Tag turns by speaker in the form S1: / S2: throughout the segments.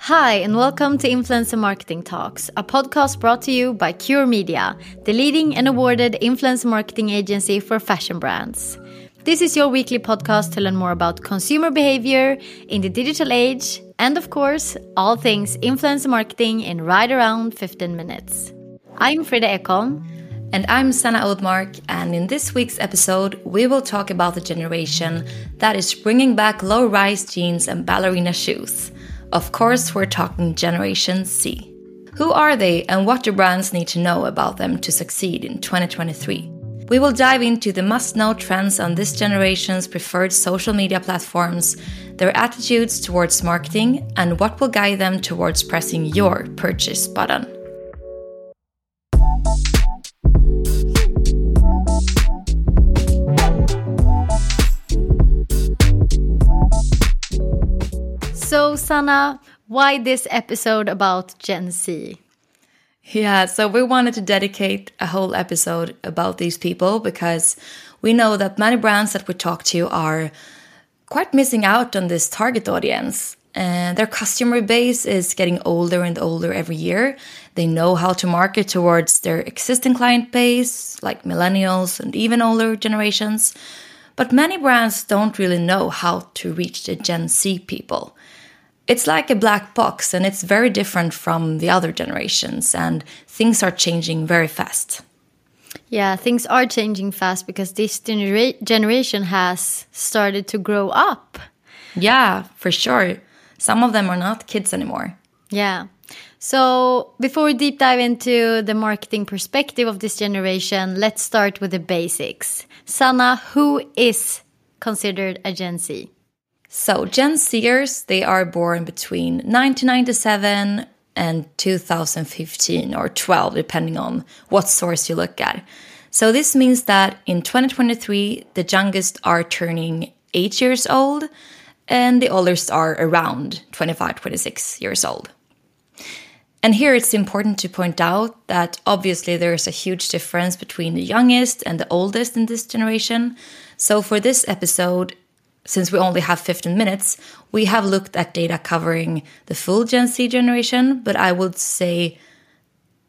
S1: Hi, and welcome to Influencer Marketing Talks, a podcast brought to you by Cure Media, the leading and awarded influencer marketing agency for fashion brands. This is your weekly podcast to learn more about consumer behavior in the digital age, and of course, all things influencer marketing in right around 15 minutes. I'm Frida Ekholm.
S2: And I'm Sanna Oudmark, and in this week's episode, we will talk about the generation that is bringing back low rise jeans and ballerina shoes. Of course, we're talking Generation Z. Who are they, and what do brands need to know about them to succeed in 2023? We will dive into the must know trends on this generation's preferred social media platforms, their attitudes towards marketing, and what will guide them towards pressing your purchase button.
S1: So, Sanna, why this episode about Gen Z?
S2: Yeah, so we wanted to dedicate a whole episode about these people because we know that many brands that we talk to are quite missing out on this target audience. And their customer base is getting older and older every year. They know how to market towards their existing client base, like millennials and even older generations. But many brands don't really know how to reach the Gen Z people it's like a black box and it's very different from the other generations and things are changing very fast.
S1: Yeah things are changing fast because this genera generation has started to grow up.
S2: Yeah for sure. Some of them are not kids anymore.
S1: Yeah. So before we deep dive into the marketing perspective of this generation let's start with the basics. Sanna who is considered a gen z
S2: so Gen Zers, they are born between 1997 and 2015 or 12, depending on what source you look at. So this means that in 2023, the youngest are turning 8 years old and the oldest are around 25, 26 years old. And here it's important to point out that obviously there is a huge difference between the youngest and the oldest in this generation. So for this episode, since we only have 15 minutes, we have looked at data covering the full Gen Z generation, but I would say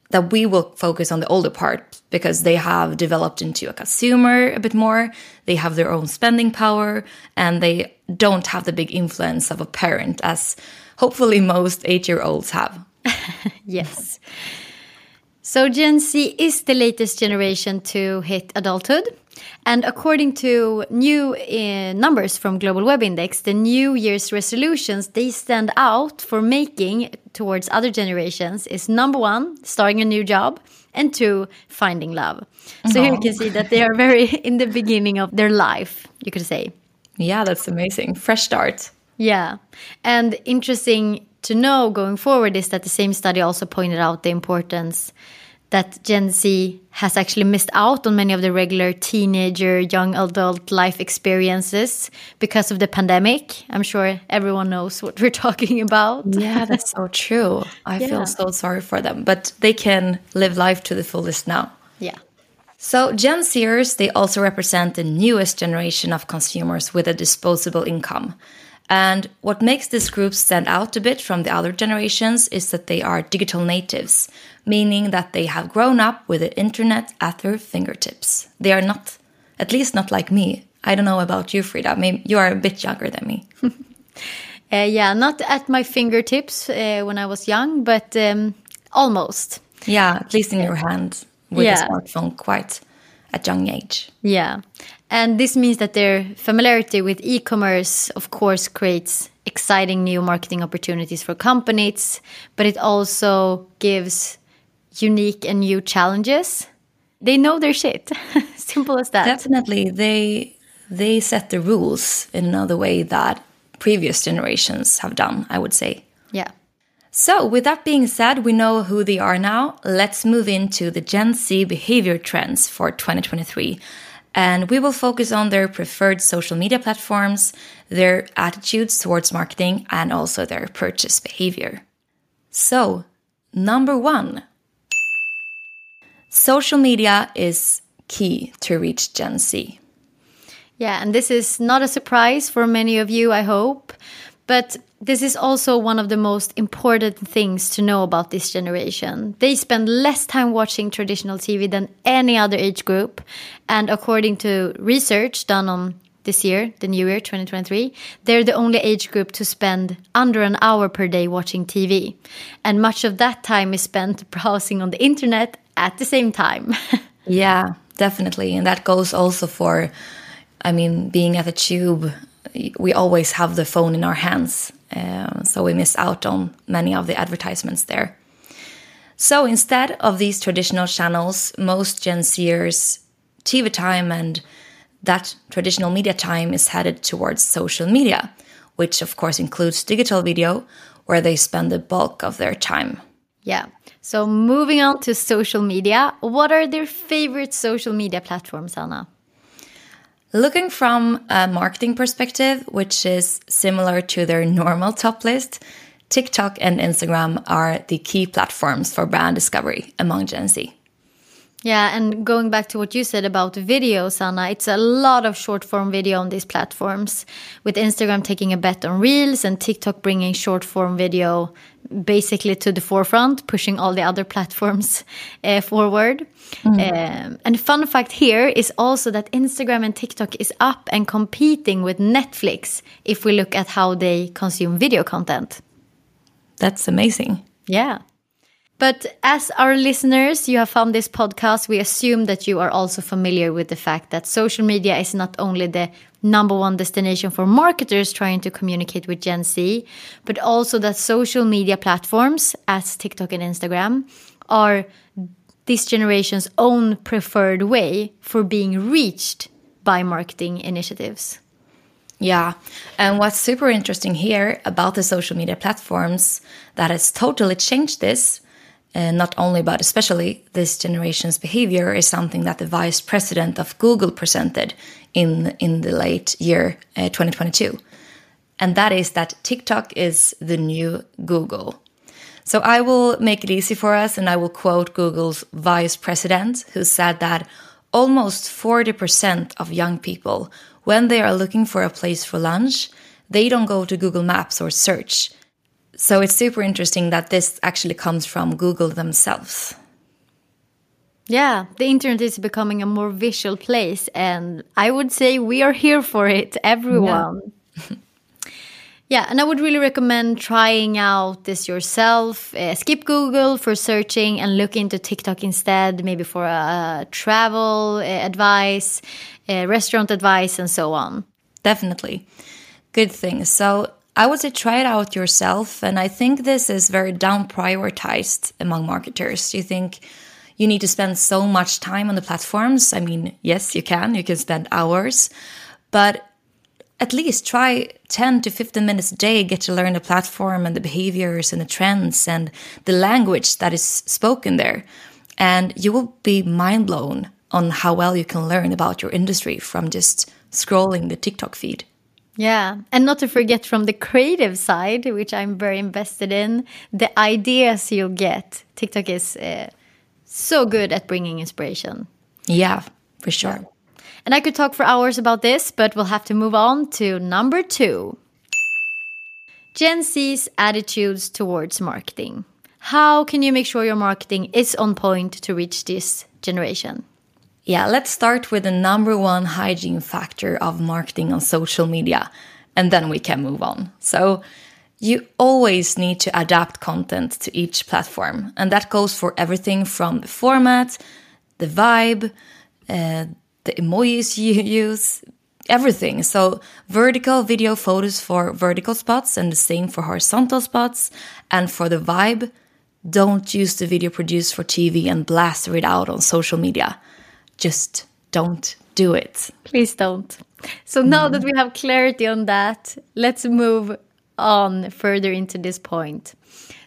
S2: that we will focus on the older part because they have developed into a consumer a bit more, they have their own spending power, and they don't have the big influence of a parent as hopefully most eight year olds have.
S1: yes. So Gen Z is the latest generation to hit adulthood. And according to new uh, numbers from Global Web Index, the New Year's resolutions they stand out for making towards other generations is number one, starting a new job, and two, finding love. So here you can see that they are very in the beginning of their life, you could say.
S2: Yeah, that's amazing. Fresh start.
S1: Yeah. And interesting to know going forward is that the same study also pointed out the importance that Gen Z has actually missed out on many of the regular teenager, young adult life experiences because of the pandemic. I'm sure everyone knows what we're talking about.
S2: Yeah, that's so true. I yeah. feel so sorry for them, but they can live life to the fullest now.
S1: Yeah.
S2: So, Gen Zers, they also represent the newest generation of consumers with a disposable income. And what makes this group stand out a bit from the other generations is that they are digital natives, meaning that they have grown up with the internet at their fingertips. They are not, at least not like me. I don't know about you, Frida. Maybe you are a bit younger than me.
S1: uh, yeah, not at my fingertips uh, when I was young, but um, almost.
S2: Yeah, at least in your hand with yeah. a smartphone quite at young age.
S1: Yeah. And this means that their familiarity with e commerce, of course, creates exciting new marketing opportunities for companies, but it also gives unique and new challenges. They know their shit. Simple as that.
S2: Definitely. They they set the rules in another way that previous generations have done, I would say.
S1: Yeah.
S2: So, with that being said, we know who they are now. Let's move into the Gen Z behavior trends for 2023 and we will focus on their preferred social media platforms, their attitudes towards marketing, and also their purchase behavior. So, number one social media is key to reach Gen Z.
S1: Yeah, and this is not a surprise for many of you, I hope. But this is also one of the most important things to know about this generation. They spend less time watching traditional TV than any other age group. And according to research done on this year, the new year 2023, they're the only age group to spend under an hour per day watching TV. And much of that time is spent browsing on the internet at the same time.
S2: yeah, definitely. And that goes also for, I mean, being at the tube, we always have the phone in our hands. Um, so we miss out on many of the advertisements there. So instead of these traditional channels, most Gen Zers' TV time and that traditional media time is headed towards social media, which of course includes digital video, where they spend the bulk of their time.
S1: Yeah. So moving on to social media, what are their favorite social media platforms, Sanna?
S2: Looking from a marketing perspective, which is similar to their normal top list, TikTok and Instagram are the key platforms for brand discovery among Gen Z.
S1: Yeah, and going back to what you said about video, Sanna, it's a lot of short form video on these platforms, with Instagram taking a bet on Reels and TikTok bringing short form video basically to the forefront, pushing all the other platforms uh, forward. Mm. Um, and fun fact here is also that Instagram and TikTok is up and competing with Netflix if we look at how they consume video content.
S2: That's amazing.
S1: Yeah. But as our listeners, you have found this podcast, we assume that you are also familiar with the fact that social media is not only the number one destination for marketers trying to communicate with Gen Z, but also that social media platforms, as TikTok and Instagram, are this generation's own preferred way for being reached by marketing initiatives.
S2: Yeah. And what's super interesting here about the social media platforms that has totally changed this uh, not only but especially this generation's behavior is something that the vice president of Google presented in in the late year uh, 2022 and that is that TikTok is the new Google. So I will make it easy for us and I will quote Google's vice president who said that almost 40% of young people when they are looking for a place for lunch, they don't go to Google Maps or search so it's super interesting that this actually comes from Google themselves.
S1: Yeah, the internet is becoming a more visual place, and I would say we are here for it, everyone. Yeah. yeah, and I would really recommend trying out this yourself. Uh, skip Google for searching and look into TikTok instead, maybe for uh, travel uh, advice, uh, restaurant advice, and so on.
S2: Definitely. Good thing. So I would say try it out yourself. And I think this is very down prioritized among marketers. You think you need to spend so much time on the platforms. I mean, yes, you can, you can spend hours, but at least try 10 to 15 minutes a day, get to learn the platform and the behaviors and the trends and the language that is spoken there. And you will be mind blown on how well you can learn about your industry from just scrolling the TikTok feed.
S1: Yeah, and not to forget from the creative side, which I'm very invested in, the ideas you'll get. TikTok is uh, so good at bringing inspiration.
S2: Yeah, for sure.
S1: And I could talk for hours about this, but we'll have to move on to number two Gen Z's attitudes towards marketing. How can you make sure your marketing is on point to reach this generation?
S2: Yeah, let's start with the number one hygiene factor of marketing on social media, and then we can move on. So, you always need to adapt content to each platform, and that goes for everything from the format, the vibe, uh, the emojis you use, everything. So, vertical video photos for vertical spots, and the same for horizontal spots, and for the vibe. Don't use the video produced for TV and blaster it out on social media just don't do it.
S1: Please don't. So now mm. that we have clarity on that, let's move on further into this point.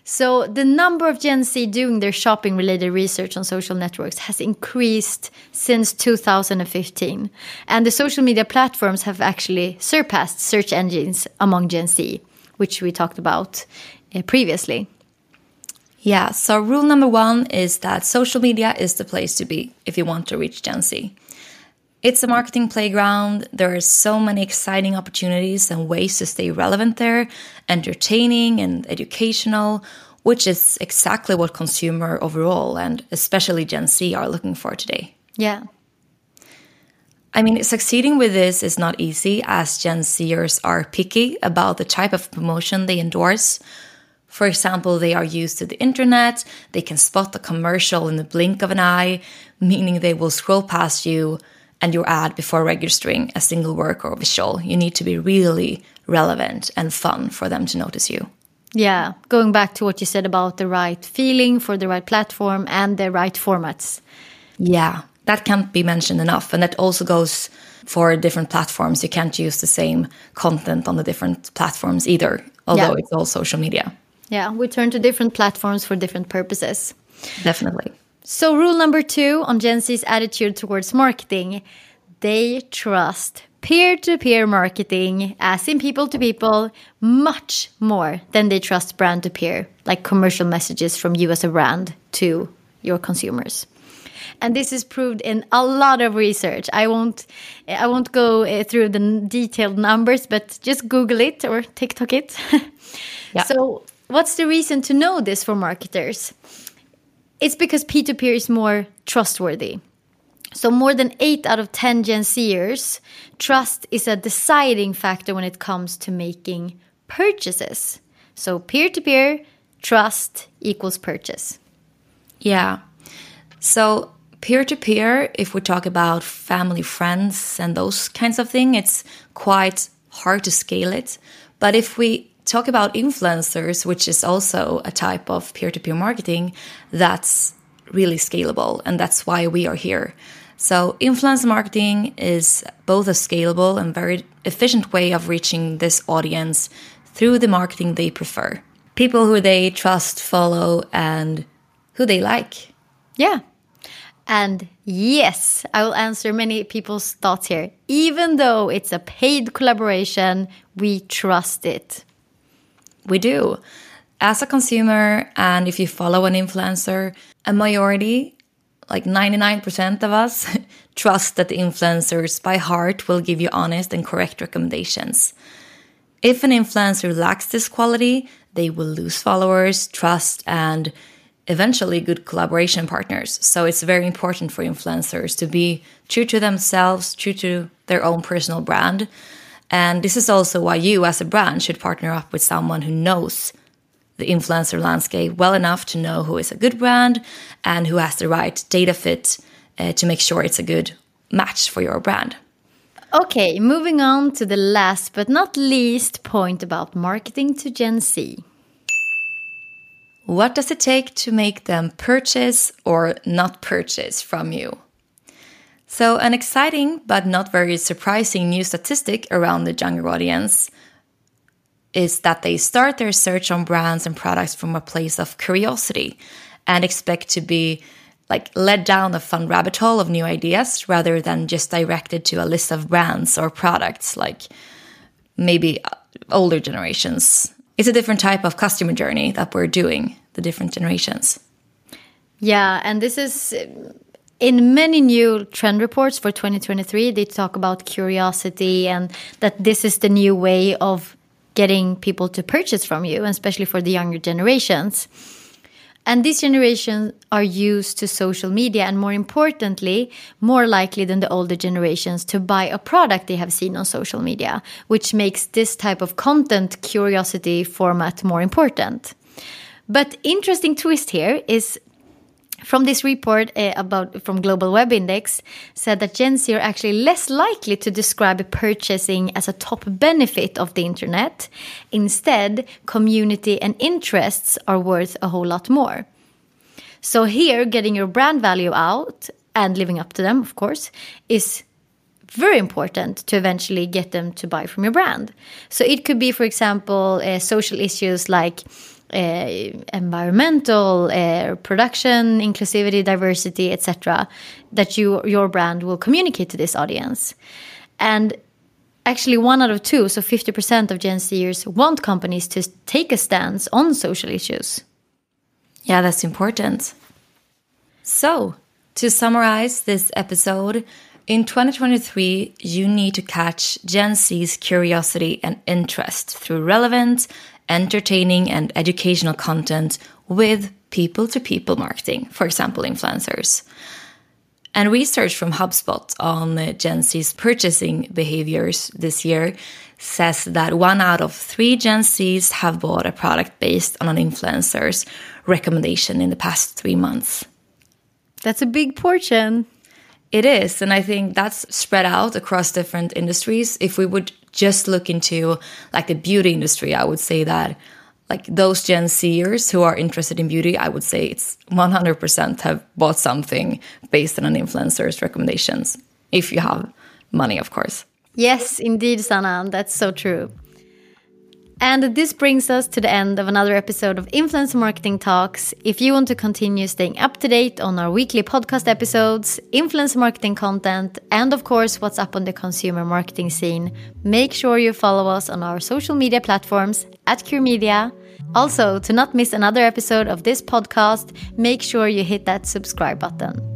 S1: So, the number of Gen Z doing their shopping related research on social networks has increased since 2015. And the social media platforms have actually surpassed search engines among Gen Z, which we talked about uh, previously.
S2: Yeah, so rule number one is that social media is the place to be if you want to reach Gen Z. It's a marketing playground. There are so many exciting opportunities and ways to stay relevant there, entertaining and educational, which is exactly what consumer overall and especially Gen Z are looking for today.
S1: Yeah.
S2: I mean, succeeding with this is not easy as Gen Zers are picky about the type of promotion they endorse. For example, they are used to the internet, they can spot the commercial in the blink of an eye, meaning they will scroll past you and your ad before registering a single work or visual. You need to be really relevant and fun for them to notice you.
S1: Yeah, going back to what you said about the right feeling for the right platform and the right formats.
S2: Yeah, that can't be mentioned enough. And that also goes for different platforms. You can't use the same content on the different platforms either, although yeah. it's all social media.
S1: Yeah, we turn to different platforms for different purposes.
S2: Definitely.
S1: So, rule number two on Gen Z's attitude towards marketing they trust peer to peer marketing, as in people to people, much more than they trust brand to peer, like commercial messages from you as a brand to your consumers and this is proved in a lot of research. I won't, I won't go uh, through the detailed numbers, but just Google it or TikTok it. yeah. So, what's the reason to know this for marketers? It's because P2P is more trustworthy. So, more than 8 out of 10 Gen Zers, trust is a deciding factor when it comes to making purchases. So, peer to peer, trust equals purchase.
S2: Yeah. So, peer to peer, if we talk about family, friends, and those kinds of things, it's quite hard to scale it. But if we talk about influencers, which is also a type of peer to peer marketing, that's really scalable. And that's why we are here. So, influence marketing is both a scalable and very efficient way of reaching this audience through the marketing they prefer. People who they trust, follow, and who they like.
S1: Yeah, and yes, I will answer many people's thoughts here. Even though it's a paid collaboration, we trust it.
S2: We do. As a consumer, and if you follow an influencer, a majority, like 99% of us, trust that the influencers by heart will give you honest and correct recommendations. If an influencer lacks this quality, they will lose followers, trust, and eventually good collaboration partners. So it's very important for influencers to be true to themselves, true to their own personal brand. And this is also why you, as a brand, should partner up with someone who knows the influencer landscape well enough to know who is a good brand and who has the right data fit uh, to make sure it's a good match for your brand.
S1: Okay, moving on to the last but not least point about marketing to Gen Z.
S2: What does it take to make them purchase or not purchase from you? So, an exciting but not very surprising new statistic around the younger audience is that they start their search on brands and products from a place of curiosity and expect to be like led down a fun rabbit hole of new ideas rather than just directed to a list of brands or products like maybe uh, older generations it's a different type of customer journey that we're doing, the different generations.
S1: Yeah, and this is in many new trend reports for 2023, they talk about curiosity and that this is the new way of getting people to purchase from you, especially for the younger generations. And these generations are used to social media and, more importantly, more likely than the older generations to buy a product they have seen on social media, which makes this type of content curiosity format more important. But interesting twist here is from this report uh, about from Global Web Index said that Gen Z are actually less likely to describe purchasing as a top benefit of the internet. Instead, community and interests are worth a whole lot more. So here, getting your brand value out and living up to them, of course, is very important to eventually get them to buy from your brand. So it could be, for example, uh, social issues like uh, environmental, uh, production, inclusivity, diversity, etc., that you your brand will communicate to this audience. And actually, one out of two, so fifty percent of Gen Zers want companies to take a stance on social issues.
S2: Yeah, that's important. So, to summarize this episode, In 2023, you need to catch Gen Z's curiosity and interest through relevant, entertaining, and educational content with people to people marketing, for example, influencers. And research from HubSpot on Gen Z's purchasing behaviors this year says that one out of three Gen Zs have bought a product based on an influencer's recommendation in the past three months.
S1: That's a big portion.
S2: It is. And I think that's spread out across different industries. If we would just look into like the beauty industry, I would say that like those Gen Zers who are interested in beauty, I would say it's 100% have bought something based on an influencer's recommendations. If you have money, of course.
S1: Yes, indeed, Sanna. That's so true. And this brings us to the end of another episode of Influencer Marketing Talks. If you want to continue staying up to date on our weekly podcast episodes, influencer marketing content, and of course, what's up on the consumer marketing scene, make sure you follow us on our social media platforms at Cure Media. Also, to not miss another episode of this podcast, make sure you hit that subscribe button.